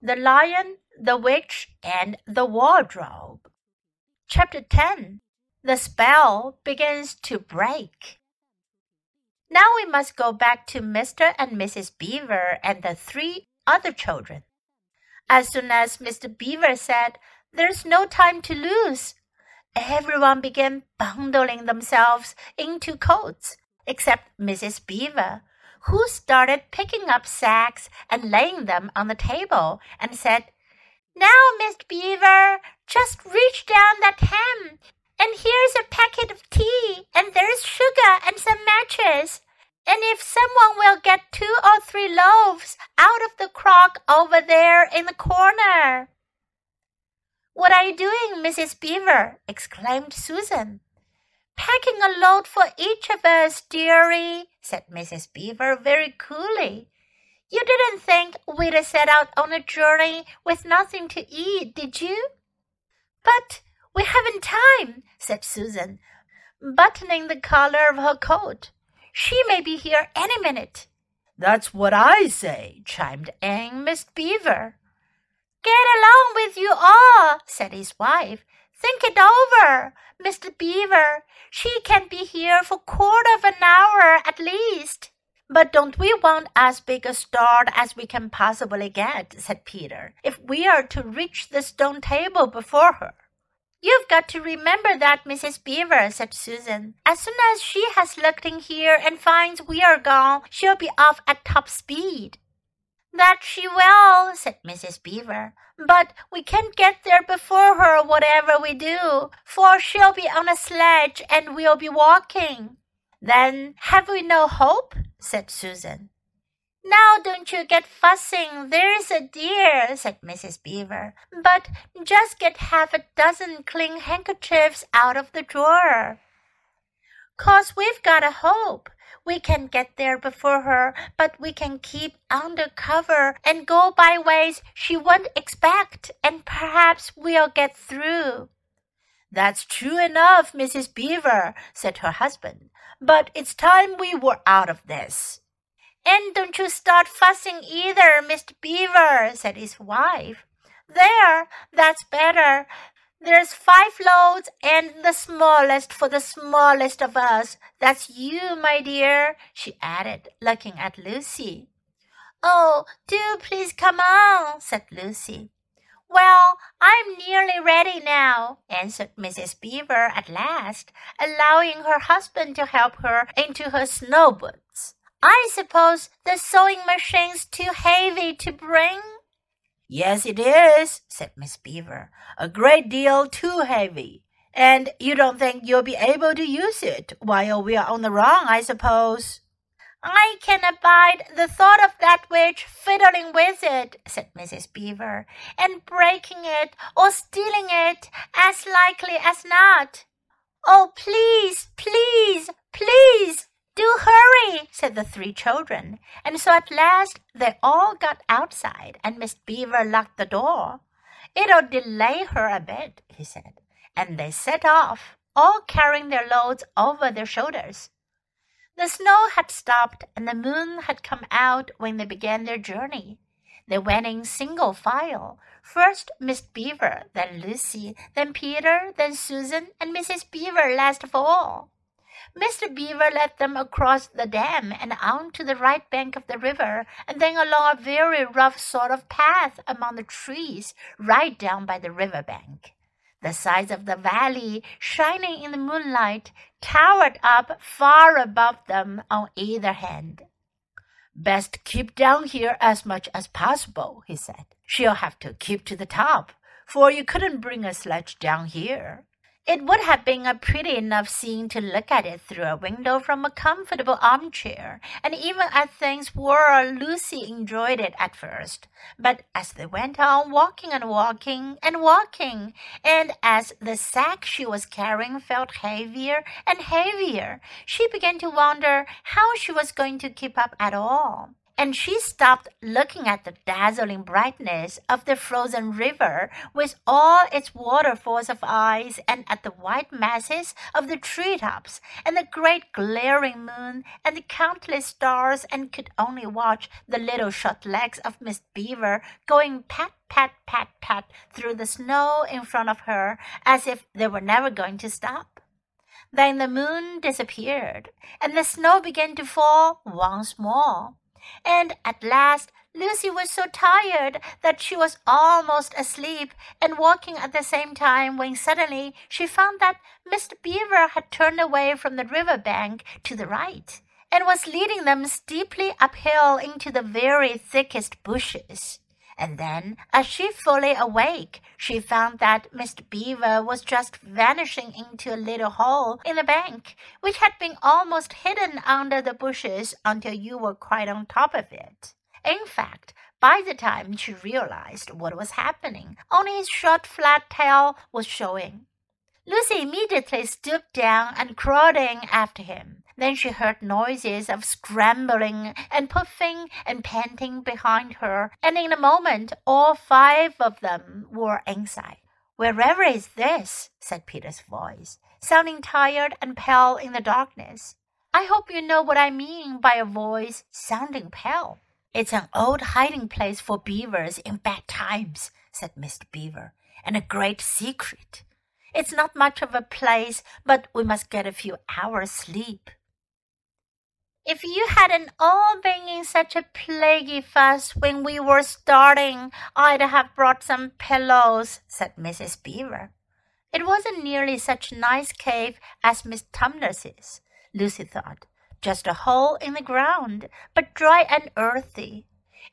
The Lion, the Witch, and the Wardrobe. Chapter 10 The spell begins to break. Now we must go back to Mr. and Mrs. Beaver and the three other children. As soon as Mr. Beaver said, There's no time to lose, everyone began bundling themselves into coats, except Mrs. Beaver, who started picking up sacks and laying them on the table and said, Now, Mr. Beaver, just reach down that hem, and here's a packet of tea, and there's sugar and some matches. And if someone will get two or three loaves out of the crock over there in the corner. What are you doing, Mrs. Beaver? exclaimed Susan. A load for each of us, dearie, said Mrs. Beaver very coolly. You didn't think we'd set out on a journey with nothing to eat, did you? But we haven't time, said Susan, buttoning the collar of her coat. She may be here any minute. That's what I say, chimed in Miss Beaver. Get along with you all, said his wife. Think it over, Mr. Beaver. She can be here for quarter of an hour at least. But don't we want as big a start as we can possibly get, said Peter, if we are to reach the stone table before her. You've got to remember that, Mrs. Beaver, said Susan. As soon as she has looked in here and finds we are gone, she'll be off at top speed. That she will, said Mrs. Beaver. But we can't get there before her, whatever we do, for she'll be on a sledge and we'll be walking. Then have we no hope? said Susan. Now don't you get fussing, there's a dear, said Mrs. Beaver. But just get half a dozen clean handkerchiefs out of the drawer. Cause we've got a hope. We can get there before her, but we can keep under cover and go by ways she won't expect, and perhaps we'll get through. That's true enough, Mrs. Beaver, said her husband. But it's time we were out of this. And don't you start fussing either, Mr. Beaver, said his wife. There, that's better. There's five loads and the smallest for the smallest of us. That's you, my dear, she added, looking at Lucy. Oh, do please come on, said Lucy. Well, I'm nearly ready now, answered Mrs. Beaver at last, allowing her husband to help her into her snow boots. I suppose the sewing machine's too heavy to bring? Yes, it is, said Miss Beaver. A great deal too heavy. And you don't think you'll be able to use it while we are on the run, I suppose. I can abide the thought of that witch fiddling with it, said Mrs. Beaver, and breaking it or stealing it as likely as not. Oh, please, please, please, said the three children, and so at last they all got outside, and Miss Beaver locked the door. It'll delay her a bit, he said, and they set off, all carrying their loads over their shoulders. The snow had stopped, and the moon had come out when they began their journey. They went in single file. First Miss Beaver, then Lucy, then Peter, then Susan, and Mrs. Beaver last of all. Mr. Beaver led them across the dam and on to the right bank of the river, and then along a very rough sort of path among the trees right down by the river bank. The sides of the valley, shining in the moonlight, towered up far above them on either hand. Best keep down here as much as possible, he said. She'll have to keep to the top, for you couldn't bring a sledge down here. It would have been a pretty enough scene to look at it through a window from a comfortable armchair, and even as things were, Lucy enjoyed it at first. But as they went on walking and walking and walking, and as the sack she was carrying felt heavier and heavier, she began to wonder how she was going to keep up at all. And she stopped looking at the dazzling brightness of the frozen river with all its waterfalls of ice and at the white masses of the treetops and the great glaring moon and the countless stars and could only watch the little short legs of Miss Beaver going pat pat pat pat through the snow in front of her as if they were never going to stop. Then the moon disappeared, and the snow began to fall once more. And at last Lucy was so tired that she was almost asleep and walking at the same time when suddenly she found that Mr. Beaver had turned away from the river bank to the right and was leading them steeply uphill into the very thickest bushes. And then, as she fully awake, she found that Mr. Beaver was just vanishing into a little hole in the bank, which had been almost hidden under the bushes until you were quite on top of it. In fact, by the time she realized what was happening, only his short flat tail was showing. Lucy immediately stooped down and crawled in after him. Then she heard noises of scrambling and puffing and panting behind her, and in a moment all five of them were inside. Wherever is this? said Peter's voice, sounding tired and pale in the darkness. I hope you know what I mean by a voice sounding pale. It's an old hiding place for beavers in bad times, said Mr. Beaver, and a great secret. It's not much of a place, but we must get a few hours' sleep. If you hadn't all been in such a plaguey fuss when we were starting, I'd have brought some pillows, said Mrs. Beaver. It wasn't nearly such a nice cave as Miss Tumnus's, Lucy thought. Just a hole in the ground, but dry and earthy.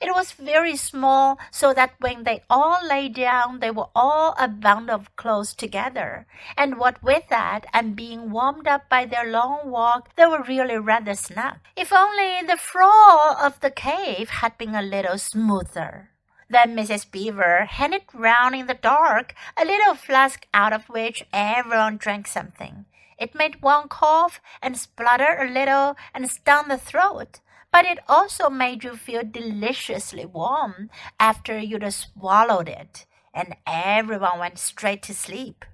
It was very small, so that when they all lay down, they were all a bundle of clothes together. And what with that, and being warmed up by their long walk, they were really rather snug. If only the floor of the cave had been a little smoother. Then Mrs. Beaver handed round in the dark a little flask out of which everyone drank something. It made one cough and splutter a little and stung the throat but it also made you feel deliciously warm after you'd swallowed it, and everyone went straight to sleep.